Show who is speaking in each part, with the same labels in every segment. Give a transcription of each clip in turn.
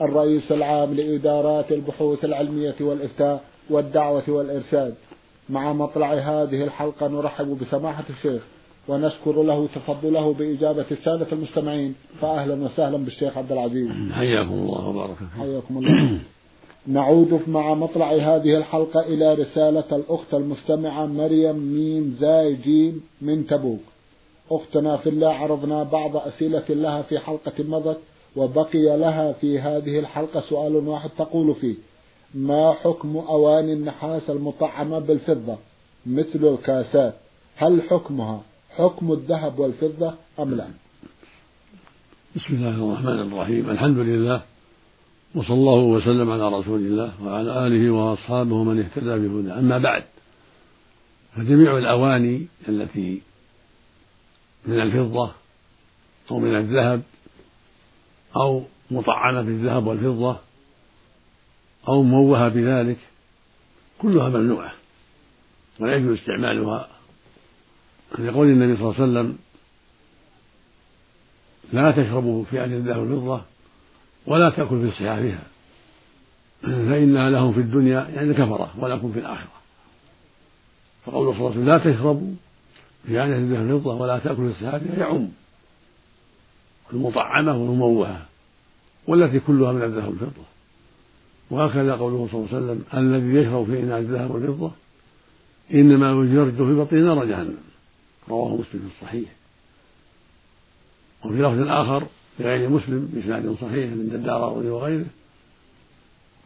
Speaker 1: الرئيس العام لإدارات البحوث العلمية والإفتاء والدعوة والإرشاد. مع مطلع هذه الحلقة نرحب بسماحة الشيخ ونشكر له تفضله بإجابة السادة المستمعين. فأهلا وسهلا بالشيخ عبد العزيز.
Speaker 2: حياكم الله وبارك
Speaker 1: حياكم الله. نعود مع مطلع هذه الحلقة إلى رسالة الأخت المستمعة مريم ميم زاي جيم من تبوك. أختنا في الله عرضنا بعض أسئلة لها في حلقة مضت. وبقي لها في هذه الحلقة سؤال واحد تقول فيه ما حكم أواني النحاس المطعمة بالفضة؟ مثل الكاسات. هل حكمها حكم الذهب والفضة أم لا؟
Speaker 2: بسم الله الرحمن الرحيم. الحمد لله وصلى الله وسلم على رسول الله وعلى آله وأصحابه من اهتدى بهداه. أما بعد فجميع الأواني التي من الفضة أو من الذهب أو مطعنة بالذهب والفضة أو موهة بذلك كلها ممنوعة ولا يجوز استعمالها. يقول النبي صلى الله عليه وسلم لا تشربوا في أهل الذهب والفضة ولا تأكل في صحافها فإنها لهم في الدنيا يعني كفرة ولكم في الآخرة. فقول صلى الله عليه وسلم لا تشربوا في أهل الذهب والفضة ولا تأكلوا في صحافها يعم. المطعمة والمموهة والتي كلها من الذهب والفضة. وهكذا قوله صلى الله عليه وسلم الذي يشرب في إناء الذهب والفضة إنما يجرد في بطنه نار جهنم. رواه مسلم في الصحيح. وفي لفظ آخر لغير مسلم بإسناد صحيح عند الدارقطني وغيره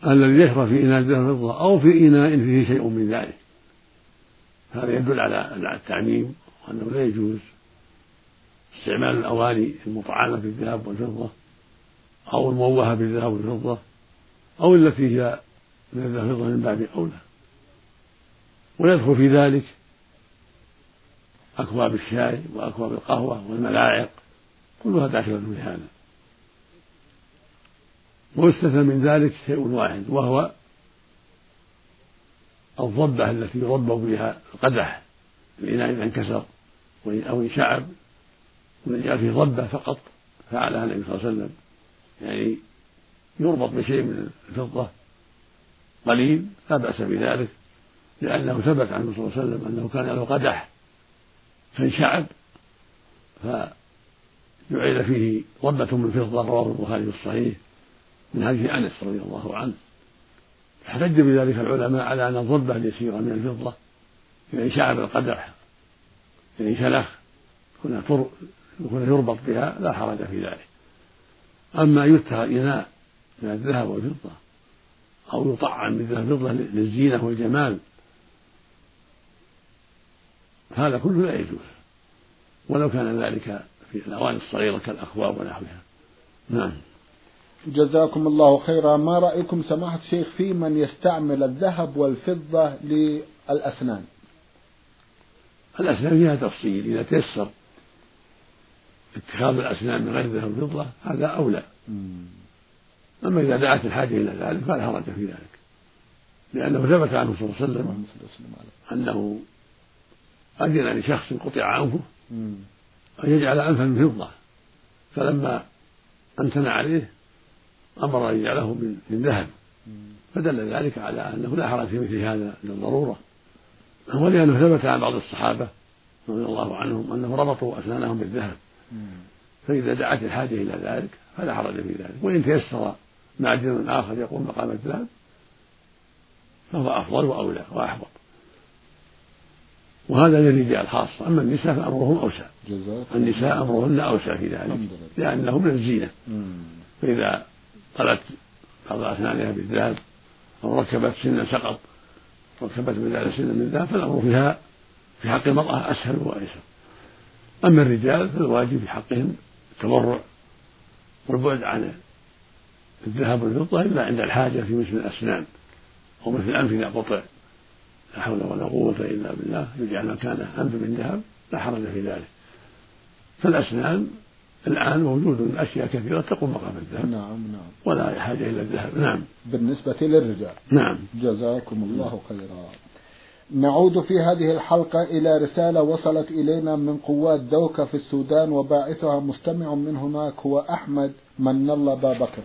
Speaker 2: الذي يشرب في إناء الذهب والفضة أو في إناء فيه شيء من ذلك. هذا يدل على التعميم وأنه لا يجوز. استعمال الأواني المطعمة بالذهب والفضة أو الموهة بالذهب والفضة أو التي هي من الذهب والفضة من باب أولى ويدخل في ذلك أكواب الشاي وأكواب القهوة والملاعق كلها داخلة في هذا. ويستثنى من ذلك شيء واحد وهو الضبة التي يضبب بها القدح الإناء إذا إنكسر أو انشعب وجاء فيه ضبة فقط فعلها النبي صلى الله عليه وسلم. يعني يربط بشيء من الفضة. قليل لا بأس بذلك لأنه ثبت عنه صلى الله عليه وسلم أنه كان له قدح فانشعب فجعل فيه ضبة من فضة رواه البخاري في الصحيح من حديث أنس رضي الله عنه. احتج بذلك العلماء على أن الضبة اليسيرة من الفضة إذا انشعب القدح إذا انشلخ يكون يربط بها لا حرج في ذلك. أما يتخذ إناء من الذهب والفضة أو يطعم بالذهب والفضة للزينة والجمال هذا كله لا يجوز. ولو كان ذلك في الأواني الصغيرة كالأكواب ونحوها. نعم.
Speaker 1: جزاكم الله خيرا. ما رأيكم سماحة الشيخ في من يستعمل الذهب والفضة للأسنان؟
Speaker 2: الأسنان فيها تفصيل إذا تيسر. اتخاذ الأسنان من غير ذهب والفضة هذا أولى. أما إذا دعت الحاجة إلى ذلك فلا حرج في ذلك. لأنه ثبت عنه صلى الله عليه وسلم أنه أذن لشخص قطع أنفه أن يجعل أنفا من فضة. فلما أمتنع عليه أمر أن يجعله من ذهب. فدل ذلك على أنه لا حرج في مثل هذا للضرورة. ولأنه ثبت عن بعض الصحابة رضي الله عنهم أنهم ربطوا أسنانهم بالذهب. فإذا دعت الحاجة إلى ذلك فلا حرج في ذلك. وإن تيسر معدن آخر يقوم مقام الذهب فهو أفضل وأولى وأحوط. وهذا للرجال خاصة أما النساء فأمرهم أوسع. النساء أمرهن أوسع في ذلك. لأنه من الزينة. فإذا طلت بعض أسنانها بالذهب أو ركبت سنا سقط ركبت بدال سنا من ذهب فالأمر فيها في حق المرأة أسهل وأيسر. أما الرجال فالواجب في حقهم التورع والبعد عن الذهب والفضة إلا عند الحاجة في مثل الأسنان أو مثل الأنف إذا قطع. لا حول ولا قوة إلا بالله يجعل مكانه أنف من ذهب لا حرج في ذلك. فالأسنان الآن موجود أشياء كثيرة تقوم مقام الذهب.
Speaker 1: نعم نعم.
Speaker 2: ولا حاجة إلى الذهب. نعم.
Speaker 1: بالنسبة للرجال.
Speaker 2: نعم.
Speaker 1: جزاكم الله خيرا. نعود في هذه الحلقة إلى رسالة وصلت إلينا من قوات دوكة في السودان وباعثها مستمع من هناك هو أحمد من الله بابكر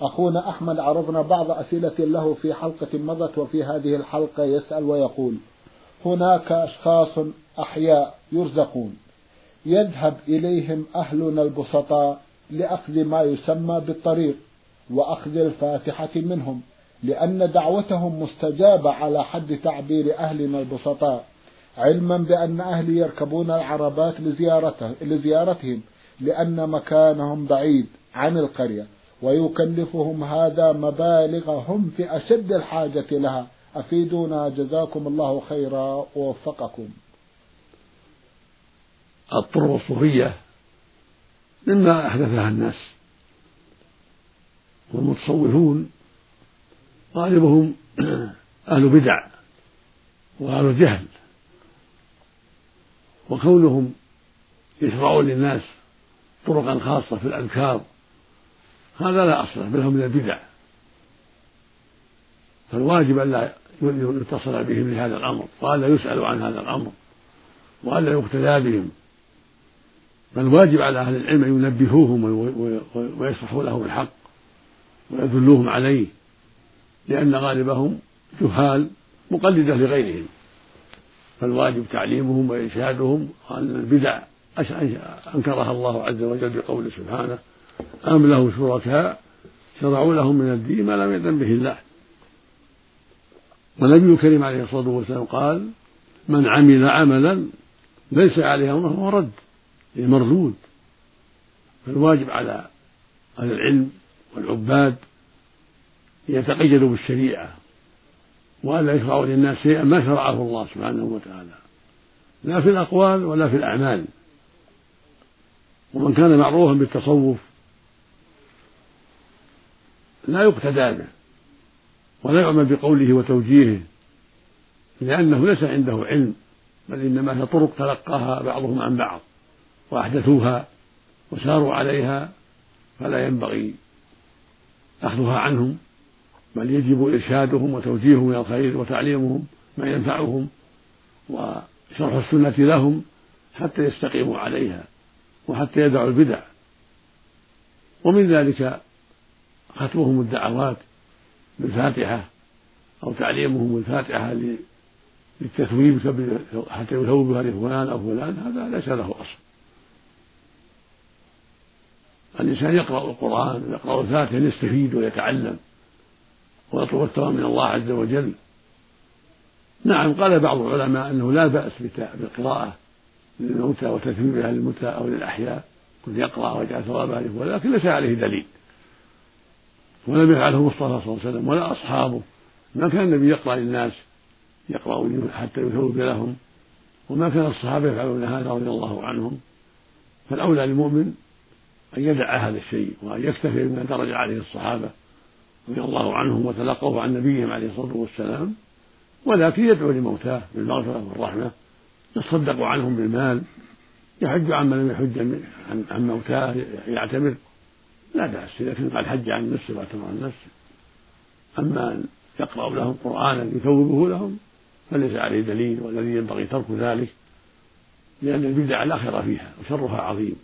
Speaker 1: أخونا أحمد عرضنا بعض أسئلة له في حلقة مضت وفي هذه الحلقة يسأل ويقول هناك أشخاص أحياء يرزقون يذهب إليهم أهلنا البسطاء لأخذ ما يسمى بالطريق وأخذ الفاتحة منهم. لأن دعوتهم مستجابة على حد تعبير أهلنا البسطاء علما بأن أهلي يركبون العربات لزيارته لزيارتهم لأن مكانهم بعيد عن القرية ويكلفهم هذا مبالغ هم في أشد الحاجة لها. أفيدونا؟ جزاكم الله خيرا ووفقكم.
Speaker 2: الطرق الصوفية مما أحدثها الناس والمتصوفون غالبهم أهل بدع وأهل جهل وكونهم يشرعون للناس طرقا خاصة في الأذكار هذا لا أصل بل هو من البدع. فالواجب ألا يتصل بهم لهذا الأمر وألا يسأل عن هذا الأمر وألا يقتدى بهم. بل واجب على أهل العلم أن ينبهوهم ويشرحوا لهم الحق ويدلوهم عليه. لأن غالبهم جهال مقلدة لغيرهم فالواجب تعليمهم وإرشادهم أن البدع أنكرها الله عز وجل بقوله سبحانه أم له شركاء شرعوا لهم من الدين ما لم يأذن به الله. والنبي الكريم عليه الصلاة والسلام قال من عمل عملا ليس عليه أمره فهو رد مردود. فالواجب على أهل العلم والعباد يتقيدوا بالشريعة وألا يشرعوا للناس شيئا ما شرعه الله سبحانه وتعالى. لا في الأقوال ولا في الأعمال. ومن كان معروفا بالتصوف لا يقتدى به ولا يعمل بقوله وتوجيهه لأنه ليس عنده علم بل إنما هي طرق تلقاها بعضهم عن بعض وأحدثوها وساروا عليها فلا ينبغي أخذها عنهم. بل يجب إرشادهم وتوجيههم إلى الخير وتعليمهم ما ينفعهم وشرح السنة لهم حتى يستقيموا عليها وحتى يدعوا البدع. ومن ذلك ختمهم الدعوات بالفاتحة أو تعليمهم الفاتحة للتثويب حتى يثوبها لفلان أو فلان هذا ليس له أصل. الإنسان يقرأ القرآن ويقرأ الفاتحة يستفيد ويتعلم. ويطلب الثواب من الله عز وجل. نعم قال بعض العلماء أنه لا بأس بالقراءة للموتى وتثويبها للموتى أو للأحياء. كل يقرأ ويجعل ثوابها له ولكن ليس عليه دليل. ولم يفعله المصطفى صلى الله عليه وسلم ولا أصحابه. ما كان النبي يقرأ للناس يقرأ حتى يثوب لهم. وما كان الصحابة يفعلون هذا رضي الله عنهم. فالأولى للمؤمن أن يدع هذا الشيء وأن يكتفي بما درج عليه الصحابة. رضي الله عنهم وتلقوه عن نبيهم عليه الصلاة والسلام ولكن يدعو لموتاه بالمغفرة والرحمة يتصدق عنهم بالمال يحج عمن لم يحج عن موتاه يعتمر. لا بأس إذا كان قد حج عن نفسه واعتمر عن نفسه. أما أن يقرأ لهم قرآنا يثوبه لهم فليس عليه دليل والذي ينبغي ترك ذلك لأن البدع لا خير فيها وشرها عظيم.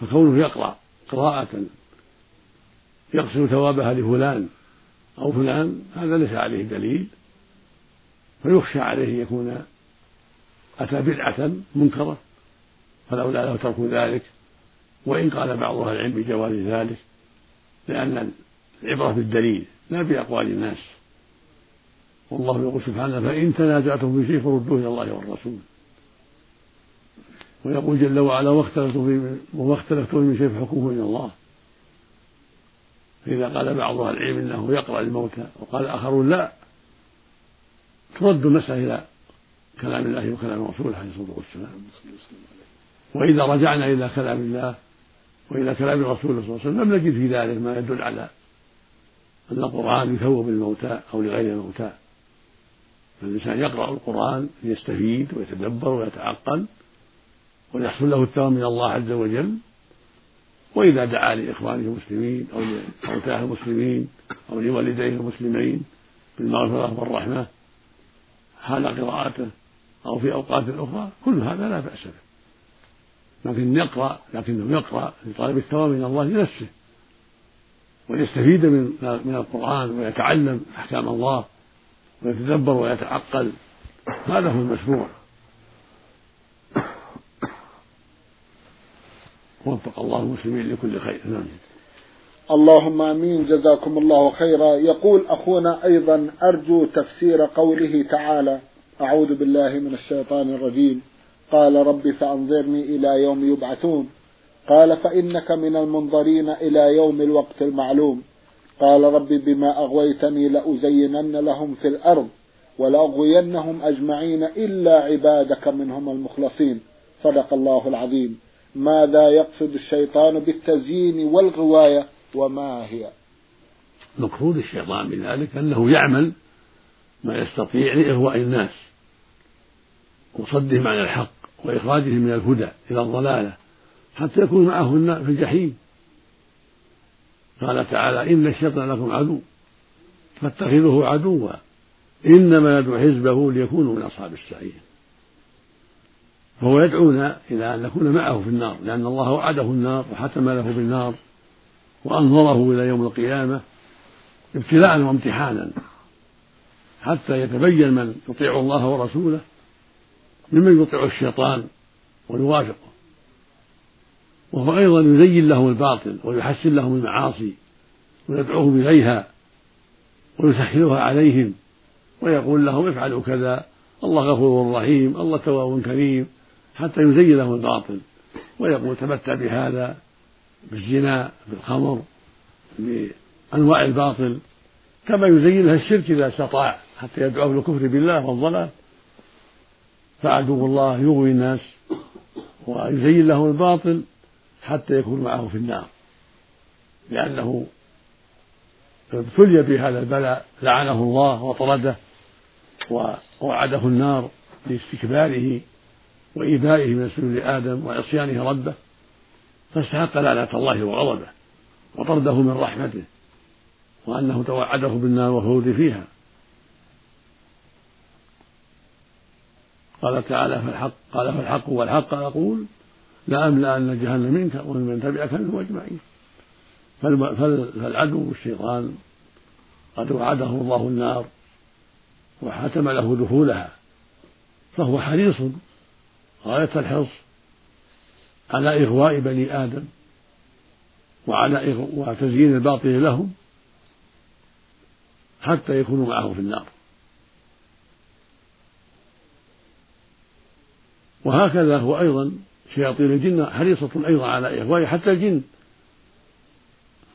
Speaker 2: فكونه يقرأ قراءة يقصد ثوابها لفلان أو فلان هذا ليس عليه دليل. فيخشى عليه أن يكون أتى بدعة منكرة فلولا له ترك ذلك. وإن قال بعض أهل العلم بجواز ذلك لأن العبرة بالدليل لا بأقوال الناس. والله يقول سبحانه فإن تنازعتم في شيء فردوه إلى الله والرسول. ويقول جل وعلا واختلفتم في من شيء فحكمه إلى الله. فإذا قال بعض أهل العلم إنه يقرأ الموتى وقال آخرون لا ترد المسألة إلى كلام الله وكلام رسوله عليه الصلاة والسلام. وإذا رجعنا إلى كلام الله وإلى كلام الرسول صلى الله عليه وسلم لم نجد في ذلك ما يدل على أن القرآن يثوب الموتى أو لغير الموتى. فالإنسان يقرأ القرآن ليستفيد ويتدبر ويتعقل ويحصل له الثواب من الله عز وجل. وإذا دعا لإخوانه المسلمين أو لموتاه المسلمين أو لوالديه المسلمين بالمغفرة والرحمة حال قراءته أو في أوقات أخرى كل هذا لا بأس به. لكن يقرأ لكنه يقرأ لطالب الثواب من الله لنفسه ويستفيد من من القرآن ويتعلم أحكام الله ويتدبر ويتعقل. هذا هو المشروع. وفق الله المسلمين لكل خير. نعم.
Speaker 1: اللهم آمين. جزاكم الله خيرا. يقول أخونا أيضا أرجو تفسير قوله تعالى أعوذ بالله من الشيطان الرجيم. قال رب فأنظرني إلى يوم يبعثون. قال فإنك من المنظرين إلى يوم الوقت المعلوم. قال رب بما أغويتني لأزينن لهم في الأرض ولأغوينهم أجمعين إلا عبادك منهم المخلصين. صدق الله العظيم. ماذا يقصد الشيطان بالتزيين والغواية وما هي؟
Speaker 2: مقصود الشيطان بذلك أنه يعمل ما يستطيع لإغواء الناس وصدهم عن الحق وإخراجهم من الهدى إلى الضلالة حتى يكون معه في الجحيم. قال تعالى إن الشيطان لكم عدو فاتخذوه عدوا إنما يدعو حزبه ليكونوا من أصحاب السعير. فهو يدعونا إلى أن نكون معه في النار لأن الله وعده النار وحتم له بالنار وأنظره إلى يوم القيامة ابتلاء وامتحانا حتى يتبين من يطيع الله ورسوله ممن يطيع الشيطان ويوافقه. وهو أيضا يزين لهم الباطل ويحسن لهم المعاصي ويدعوهم إليها ويسهلها عليهم ويقول لهم افعلوا كذا الله غفور رحيم الله تواب كريم. حتى يزين لهم الباطل ويقول تمتع بهذا بالزنا بالخمر بأنواع الباطل كما يزين الشرك إذا استطاع حتى يدعوه للكفر بالله والضلال فعدو الله يغوي الناس ويزين له الباطل حتى يكون معه في النار لأنه ابتلي بهذا البلاء لعنه الله وطرده ووعده النار لاستكباره وإيذائه من سجود آدم وعصيانه ربه فاستحق لعنة الله وغضبه وطرده من رحمته وأنه توعده بالنار والخلود فيها. قال تعالى فالحق قال فالحق والحق أقول لأملأن جهنم منك ومن تبعك منهم أجمعين. فالعدو الشيطان قد وعده الله النار وحتم له دخولها فهو حريص غاية الحرص على إغواء بني آدم وعلى وتزيين الباطل لهم حتى يكونوا معه في النار. وهكذا هو أيضا شياطين الجن حريصة أيضا على إغواء حتى الجن.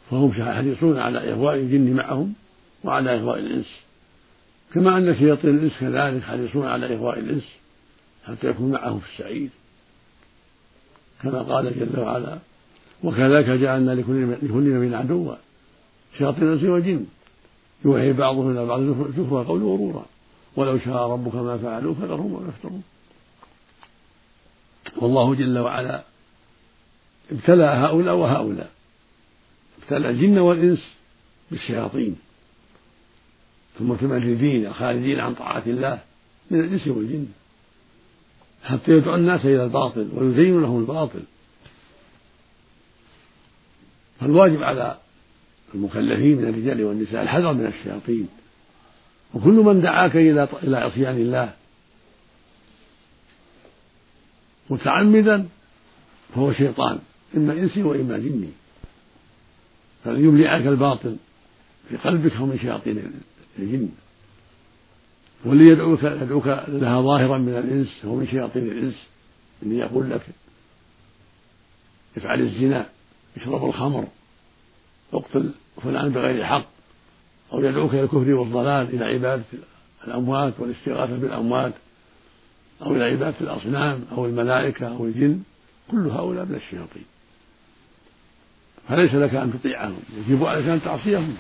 Speaker 2: فهم حريصون على إغواء الجن معهم وعلى إغواء الإنس. كما أن شياطين الإنس كذلك حريصون على إغواء الإنس. حتى يكون معهم في السعير كما قال جل وعلا وكذلك جعلنا لكل نبي عدوا شياطين الإنس والجن. يوحي بعضهم إلى بعض زخرف قول غرورا. ولو شاء ربك ما فعلوا فذرهم وما يفترون. والله جل وعلا ابتلى هؤلاء وهؤلاء. ابتلى الجن والإنس بالشياطين. ثم المتمردين الخارجين عن طاعة الله من الإنس والجن. حتى يدعو الناس إلى الباطل ويزين لهم الباطل. فالواجب على المكلفين من الرجال والنساء الحذر من الشياطين. وكل من دعاك إلى إلى عصيان الله متعمدا فهو شيطان إما إنسي وإما جني. فليملئك الباطل في قلبك هو من شياطين الجن. واللي يدعوك يدعوك لها ظاهرا من الإنس هو من شياطين الإنس إن يقول لك افعل الزنا اشرب الخمر أقتل فلان بغير حق أو يدعوك إلى الكفر والضلال إلى عبادة الأموات والاستغاثة بالأموات أو إلى عبادة الأصنام أو الملائكة أو الجن كل هؤلاء من الشياطين. فليس لك أن تطيعهم يجب عليك أن تعصيهم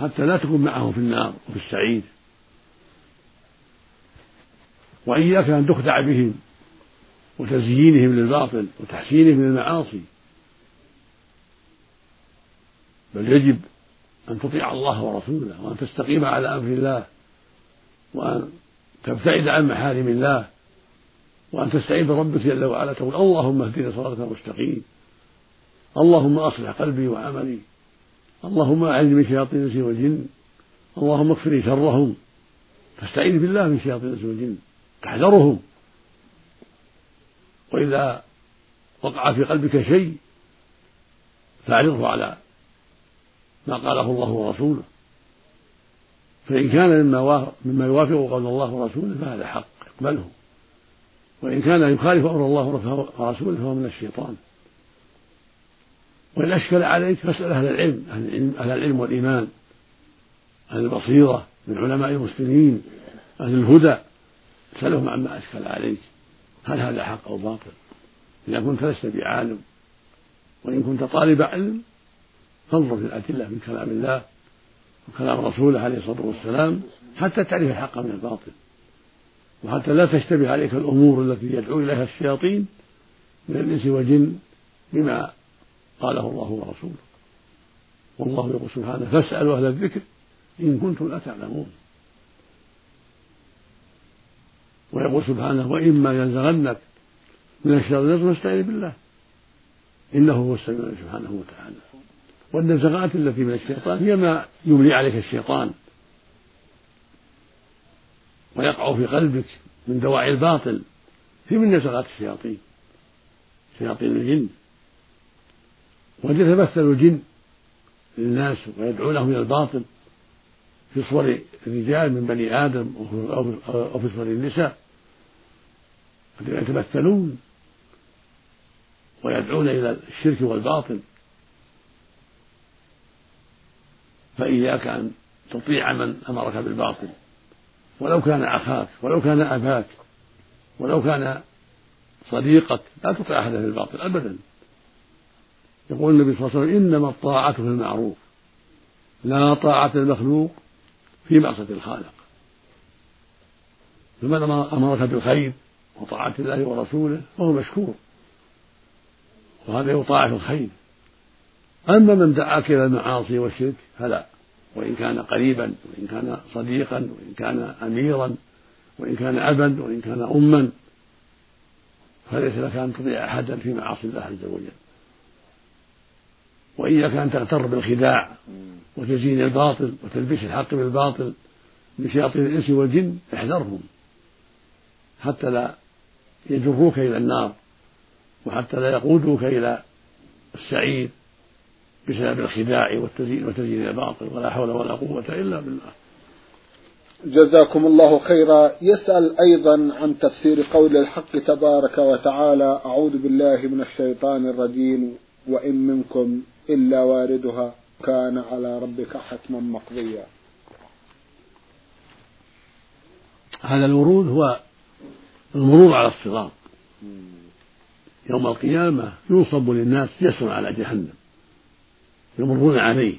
Speaker 2: حتى لا تكون معهم في النار وفي السعير. وإياك أن تخدع بهم وتزيينهم للباطل وتحسينهم للمعاصي. بل يجب أن تطيع الله ورسوله وأن تستقيم على أمر الله وأن تبتعد عن محارم الله وأن تستعين بربك جل وعلا. تقول اللهم اهدنا صراطك المستقيم. اللهم أصلح قلبي وعملي. اللهم أعني من شياطين الإنس والجن. اللهم اكفني شرهم. تستعين بالله من شياطين الإنس والجن. تحذرهم وإذا وقع في قلبك شيء فأعرضه على ما قاله الله ورسوله. فإن كان مما مما يوافق قول الله ورسوله فهذا حق اقبله. وإن كان يخالف أمر الله ورسوله فهو من الشيطان. وإن أشكل عليك فاسأل أهل العلم أهل العلم والإيمان. أهل البصيرة من علماء المسلمين أهل الهدى. اسألهم عما أشكل عليك هل هذا حق أو باطل؟ إذا كنت لست بعالم وإن كنت طالب علم فانظر في الأدلة من كلام الله وكلام رسوله عليه الصلاة والسلام حتى تعرف الحق من الباطل. وحتى لا تشتبه عليك الأمور التي يدعو إليها الشياطين من الإنس والجن بما قاله الله ورسوله. والله يقول سبحانه فاسألوا أهل الذكر إن كنتم لا تعلمون. ويقول سبحانه وإما ينزغنك من الشيطان نزغ فاستعذ بالله. إنه هو السميع سبحانه وتعالى. والنزغات التي من الشيطان هي ما يملي عليك الشيطان. ويقع في قلبك من دواعي الباطل. في من نزغات الشياطين. شياطين الجن. وقد يتمثل الجن للناس ويدعونهم إلى الباطل في صور الرجال من بني آدم أو في صور النساء. قد يتمثلون ويدعون إلى الشرك والباطل. فإياك أن تطيع من أمرك بالباطل. ولو كان أخاك ولو كان أباك ولو كان صديقك لا تطيع أحدا في الباطل أبدا. يقول النبي صلى الله عليه وسلم إنما الطاعة في المعروف. لا طاعة المخلوق في معصية الخالق. فمن أمرك بالخير؟ وطاعة الله ورسوله فهو مشكور. وهذا يطاع في الخير. أما من دعاك إلى المعاصي والشرك فلا. وإن كان قريبا وإن كان صديقا وإن كان أميرا وإن كان أبا وإن كان أما فليس لك أن تطيع أحدا في معاصي الله عز وجل. وإياك أن تغتر بالخداع وتزيين الباطل وتلبيس الحق بالباطل من شياطين الإنس والجن احذرهم حتى لا يجروك إلى النار وحتى لا يقودوك إلى السعير بسبب الخداع والتزيين وتزيين الباطل ولا حول ولا قوة إلا بالله.
Speaker 1: جزاكم الله خيرا. يسأل أيضا عن تفسير قول الحق تبارك وتعالى أعوذ بالله من الشيطان الرجيم وإن منكم إلا واردها كان على ربك حتما مقضيا.
Speaker 2: هذا الورود هو المرور على الصراط. يوم القيامة ينصب للناس جسر على جهنم. يمرون عليه.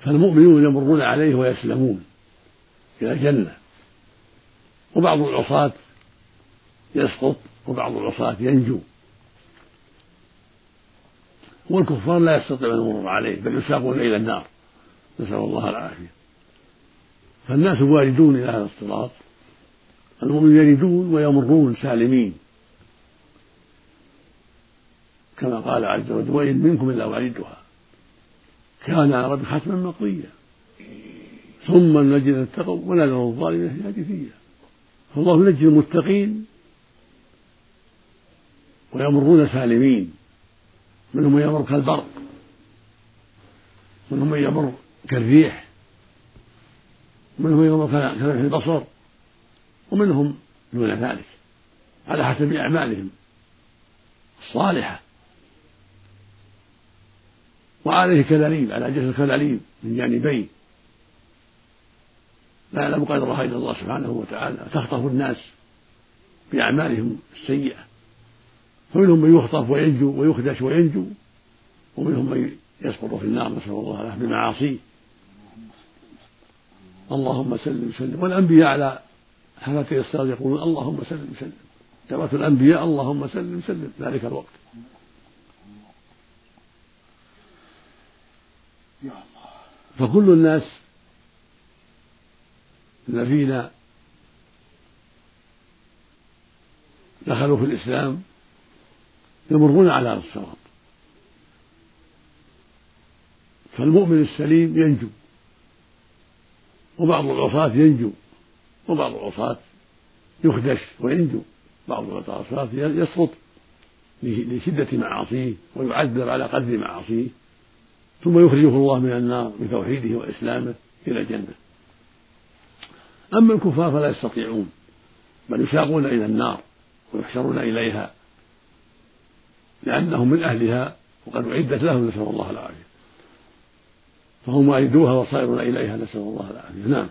Speaker 2: فالمؤمنون يمرون عليه ويسلمون إلى الجنة. وبعض العصاة يسقط وبعض العصاة ينجو. والكفار لا يستطيعون المرور عليه بل يساقون إلى النار. نسأل الله العافية. فالناس واردون إلى هذا الصراط. المؤمنون يردون ويمرون سالمين. كما قال عز وجل وإن منكم إلا واردها. كان على ربك حتما مقضيا. ثم الذين اتقوا ولا نرى الظالمين فيها. جثيا فالله ينجي المتقين ويمرون سالمين. منهم من يمر كالبرق منهم من يمر كالريح منهم من يمر كلمح البصر ومنهم دون ذلك على حسب أعمالهم الصالحة. وعليه كلاليب على جسد كلاليب من جانبين. لا يعلم قدرها الا الله سبحانه وتعالى تخطف الناس بأعمالهم السيئة. فمنهم من يخطف وينجو ويخدش وينجو ومنهم من يسقط في النار نسأل الله العافية بمعاصيه. اللهم سلم سلم والأنبياء على حفاة الصلاة يقولون اللهم سلم سلم دعوة الأنبياء اللهم سلم سلم ذلك الوقت. فكل الناس الذين دخلوا في الإسلام يمرون على الصراط فالمؤمن السليم ينجو. وبعض العصاة ينجو وبعض العصاة يخدش وينجو بعض العصاة يسقط لشدة معاصيه ويعذر على قدر معاصيه ثم يخرجه الله من النار بتوحيده وإسلامه إلى الجنة. أما الكفار فلا يستطيعون بل يساقون إلى النار ويحشرون إليها لأنهم من أهلها وقد أعدت لهم نسأل الله العافية. فهم أيدوها وصائرون إليها نسأل الله العافية. نعم.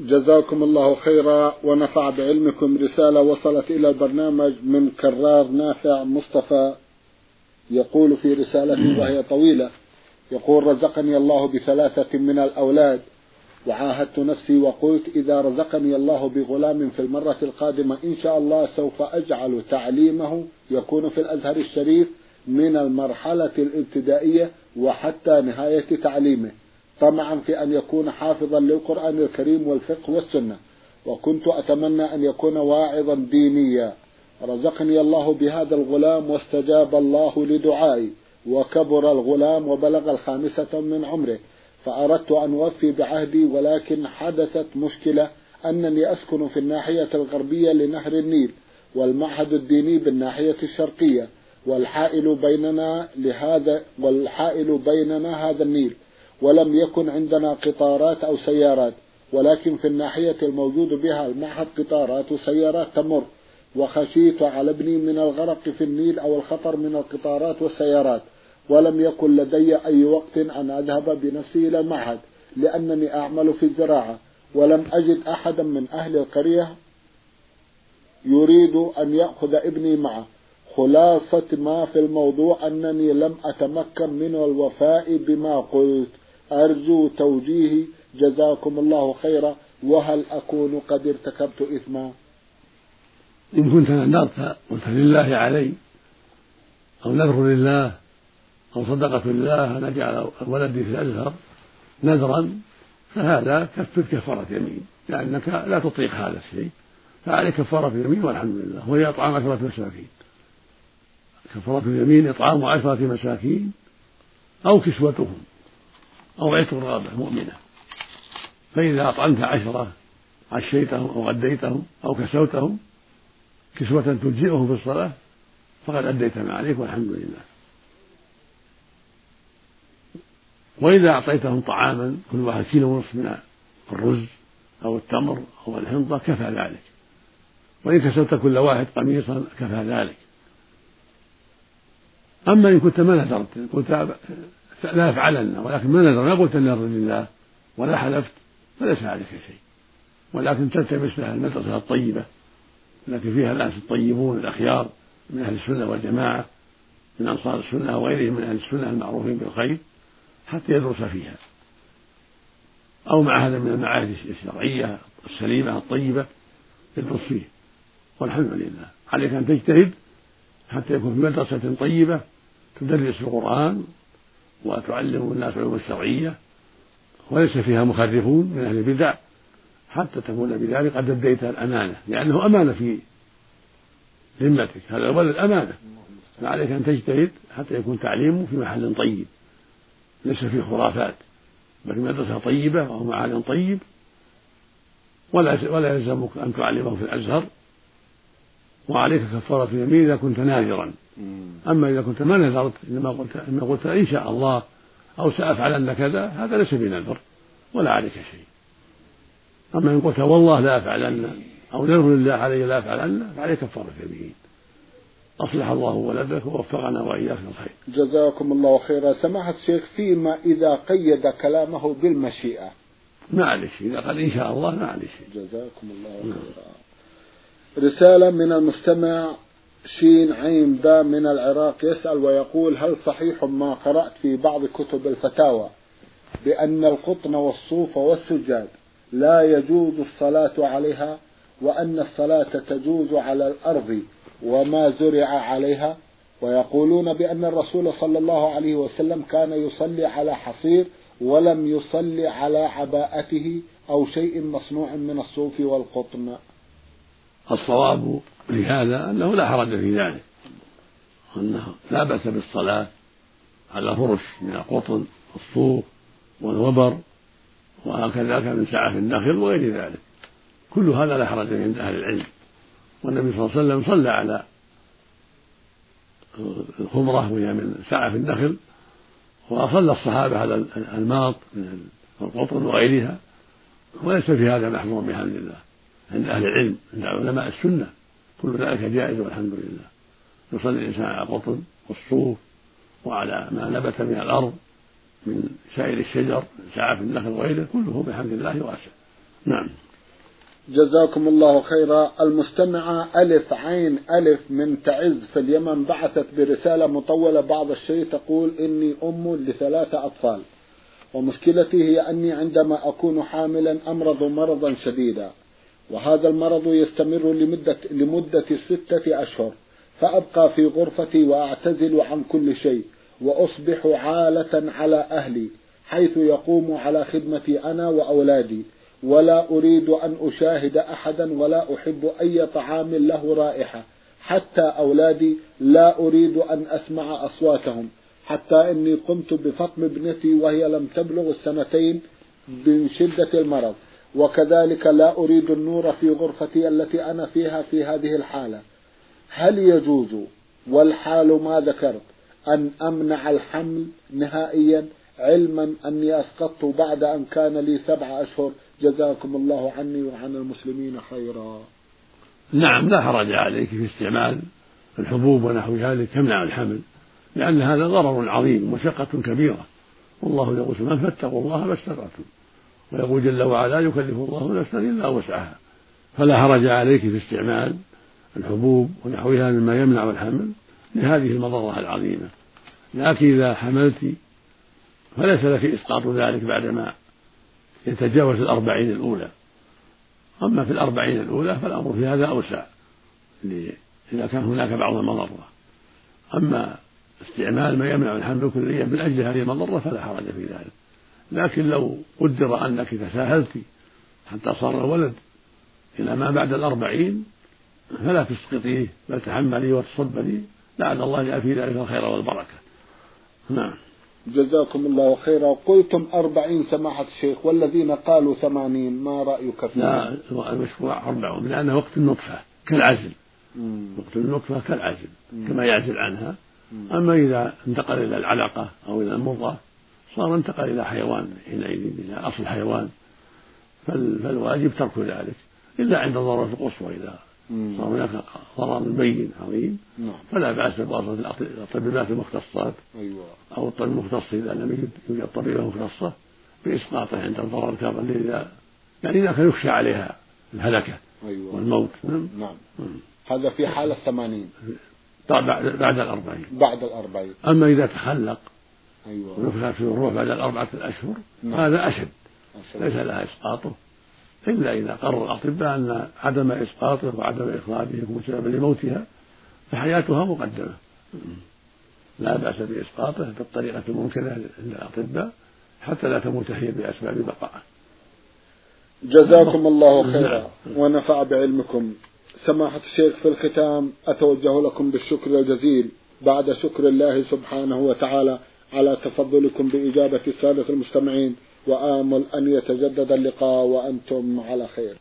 Speaker 1: جزاكم الله خيرا ونفع بعلمكم رسالة وصلت إلى البرنامج من كرار نافع مصطفى يقول في رسالته وهي طويلة يقول رزقني الله بثلاثة من الأولاد وعاهدت نفسي وقلت إذا رزقني الله بغلام في المرة القادمة إن شاء الله سوف أجعل تعليمه يكون في الأزهر الشريف من المرحلة الابتدائية وحتى نهاية تعليمه. طمعا في أن يكون حافظا للقرآن الكريم والفقه والسنة. وكنت أتمنى أن يكون واعظا دينيا. رزقني الله بهذا الغلام واستجاب الله لدعائي. وكبر الغلام وبلغ الخامسة من عمره. فأردت أن أوفي بعهدي ولكن حدثت مشكلة أنني أسكن في الناحية الغربية لنهر النيل والمعهد الديني بالناحية الشرقية. والحائل بيننا لهذا والحائل بيننا هذا النيل ولم يكن عندنا قطارات أو سيارات ولكن في الناحية الموجود بها المعهد قطارات وسيارات تمر وخشيت على ابني من الغرق في النيل أو الخطر من القطارات والسيارات ولم يكن لدي أي وقت أن أذهب بنفسي إلى المعهد لأنني أعمل في الزراعة ولم أجد أحدا من أهل القرية يريد أن يأخذ ابني معه. خلاصة ما في الموضوع أنني لم أتمكن من الوفاء بما قلت. أرجو توجيهي جزاكم الله خيرا. وهل أكون قد ارتكبت إثما؟
Speaker 2: إن كنت نذرت قلت لله علي أو نذر لله أو صدقة لله أن أجعل ولدي في الأزهر نذرا فهذا كفر كفارة يمين. لأنك لا تطيق هذا الشيء. فعليك كفارة يمين والحمد لله. وهي إطعام عشرة مساكين. كفارة اليمين إطعام عشرة مساكين أو كسوتهم أو عتق رغبة مؤمنة. فإذا أطعمت عشرة عشيتهم أو غديتهم أو كسوتهم كسوة تجزئهم في الصلاة فقد أديت ما عليك والحمد لله. وإذا أعطيتهم طعاما كل واحد كيلو ونصف من الرز أو التمر أو الحنطة كفى ذلك. وإن كسوت كل واحد قميصا كفى ذلك. أما إن كنت ما نذرت قلت لا أفعلن ولكن ما نذر ما قلت النذر لله ولا حلفت فليس عليك شيء. ولكن تلتمس لها المدرسة الطيبة التي فيها الناس الطيبون الأخيار من أهل السنة والجماعة من أنصار السنة وغيرهم من أهل السنة المعروفين بالخير حتى يدرس فيها. أو مع هذا من المعاهد الشرعية السليمة الطيبة يدرس فيه والحمد لله. عليك أن تجتهد حتى يكون في مدرسة طيبة تدرس القرآن وتعلم الناس العلوم الشرعية وليس فيها مخرفون من أهل البدع حتى تكون بذلك قد أديت الأمانة لأنه أمانة في ذمتك هذا الولد أمانة فعليك أن تجتهد حتى يكون تعليمه في محل طيب ليس فيه خرافات بل في مدرسة طيبة وهو معالم طيب. ولا ولا يلزمك أن تعلمه في الأزهر. وعليك كفارة اليمين إذا كنت ناذرا أما إذا كنت ما نذرت إنما قلت إنما قلت إن شاء الله أو سأفعلن كذا هذا ليس بنذر ولا عليك شيء. أما إن قلت والله لا أفعلن أو نذر لله علي لا أفعلن فعليك كفارة يمين أصلح الله ولدك ووفقنا وإياك الخير
Speaker 1: جزاكم الله خيرا. سماحة الشيخ فيما إذا قيد كلامه بالمشيئة.
Speaker 2: ما عليه شيء. إذا قال إن شاء الله ما عليه شيء.
Speaker 1: جزاكم الله. خيرا. رسالة من المستمع شين عين باء من العراق يسأل ويقول هل صحيح ما قرأت في بعض كتب الفتاوى بأن القطن والصوف والسجاد لا يجوز الصلاة عليها وأن الصلاة تجوز على الأرض وما زرع عليها؟ ويقولون بأن الرسول صلى الله عليه وسلم كان يصلي على حصير ولم يصلي على عباءته أو شيء مصنوع من الصوف والقطن.
Speaker 2: الصواب لهذا أنه لا حرج في ذلك. أنه لا بأس بالصلاة على فرش من القطن والصوف والوبر وهكذا من سعف النخل وغير ذلك. كل هذا لا حرج عند أهل العلم. والنبي صلى الله عليه وسلم صلى على الخمرة وهي من سعف النخل وصلى الصحابة على الماط من القطن وغيرها. وليس في هذا محظور بحمد الله عند أهل العلم عند علماء السنة. كل ذلك جائز والحمد لله. يصلي الإنسان على القطن والصوف وعلى ما نبت من الأرض من سائر الشجر من سعف النخل وغيره كله بحمد الله واسع. نعم.
Speaker 1: جزاكم الله خيرا. المستمعة ألف عين ألف من تعز في اليمن بعثت برسالة مطولة بعض الشيء تقول إني أم لثلاثة أطفال. ومشكلتي هي أني عندما أكون حاملا أمرض مرضا شديدا. وهذا المرض يستمر لمدة, لمدة ستة أشهر فأبقى في غرفتي وأعتزل عن كل شيء وأصبح عالة على أهلي حيث يقوم على خدمتي أنا وأولادي ولا أريد أن أشاهد أحدا ولا أحب أي طعام له رائحة حتى أولادي لا أريد أن أسمع أصواتهم حتى إني قمت بفطم ابنتي وهي لم تبلغ السنتين من شدة المرض. وكذلك لا أريد النور في غرفتي التي أنا فيها في هذه الحالة. هل يجوز والحال ما ذكرت أن أمنع الحمل نهائيا علما أني أسقطت بعد أن كان لي سبع أشهر؟ جزاكم الله عني وعن المسلمين خيرا.
Speaker 2: نعم لا حرج عليك في استعمال الحبوب ونحو ذلك يمنع الحمل لأن هذا ضرر عظيم ومشقة كبيرة. والله يقول من فاتقوا الله ما استطعتم. ويقول جل وعلا يكلف الله نفسا إلا وسعها. فلا حرج عليك في استعمال الحبوب ونحوها مما يمنع الحمل لهذه المضرة العظيمة. لكن إذا حملت فليس لك إسقاط ذلك بعدما يتجاوز الأربعين الأولى. أما في الأربعين الأولى فالأمر في هذا أوسع إذا كان هناك بعض المضرة. أما استعمال ما يمنع الحمل كليا من أجل هذه المضرة فلا حرج في ذلك. لكن لو قدر أنك تساهلت حتى صار الولد إلى ما بعد الأربعين فلا تسقطيه بل تحملي وتصبري. لعل الله يجعل في ذلك الخير والبركة. نعم.
Speaker 1: جزاكم الله خيرا. قلتم أربعين سماحة الشيخ والذين قالوا ثمانين ما رأيك فيه
Speaker 2: لا المشروع أربعون لأنه وقت النطفة كالعزل. مم. وقت النطفة كالعزل مم. كما يعزل عنها. مم. أما إذا انتقل إلى العلقة أو إلى المضغة صار انتقل إلى حيوان حينئذ إلى أصل حيوان فالواجب ترك ذلك إلا عند الضرورة القصوى إذا صار هناك ضرر بين عظيم نعم. فلا بأس بواسطة الطبيبات المختصات أيوة. أو الطبيب المختص إذا لم يوجد طبيبة مختصة بإسقاطه عند الضرر الكبر إذا يعني إذا كان يخشى عليها الهلكة أيوة. والموت
Speaker 1: نعم. نعم. نعم. هذا في حال الثمانين
Speaker 2: بعد بعد الأربعين
Speaker 1: بعد الأربعين
Speaker 2: أما إذا تخلق أيوة. ونفخ في الروح بعد الأربعة الأشهر. نعم. هذا أشد. ليس لها إسقاطه. إلا إذا قرر الأطباء أن عدم إسقاطه وعدم إخراجه يكون سببا لموتها فحياتها مقدمة. لا بأس بإسقاطه بالطريقة الممكنة عند الأطباء حتى لا تموت هي بأسباب بقائه
Speaker 1: جزاكم الله خيرا. ونفع بعلمكم. سماحة الشيخ في الختام أتوجه لكم بالشكر الجزيل. بعد شكر الله سبحانه وتعالى على تفضلكم بإجابة السادة المستمعين وآمل أن يتجدد اللقاء وأنتم على خير.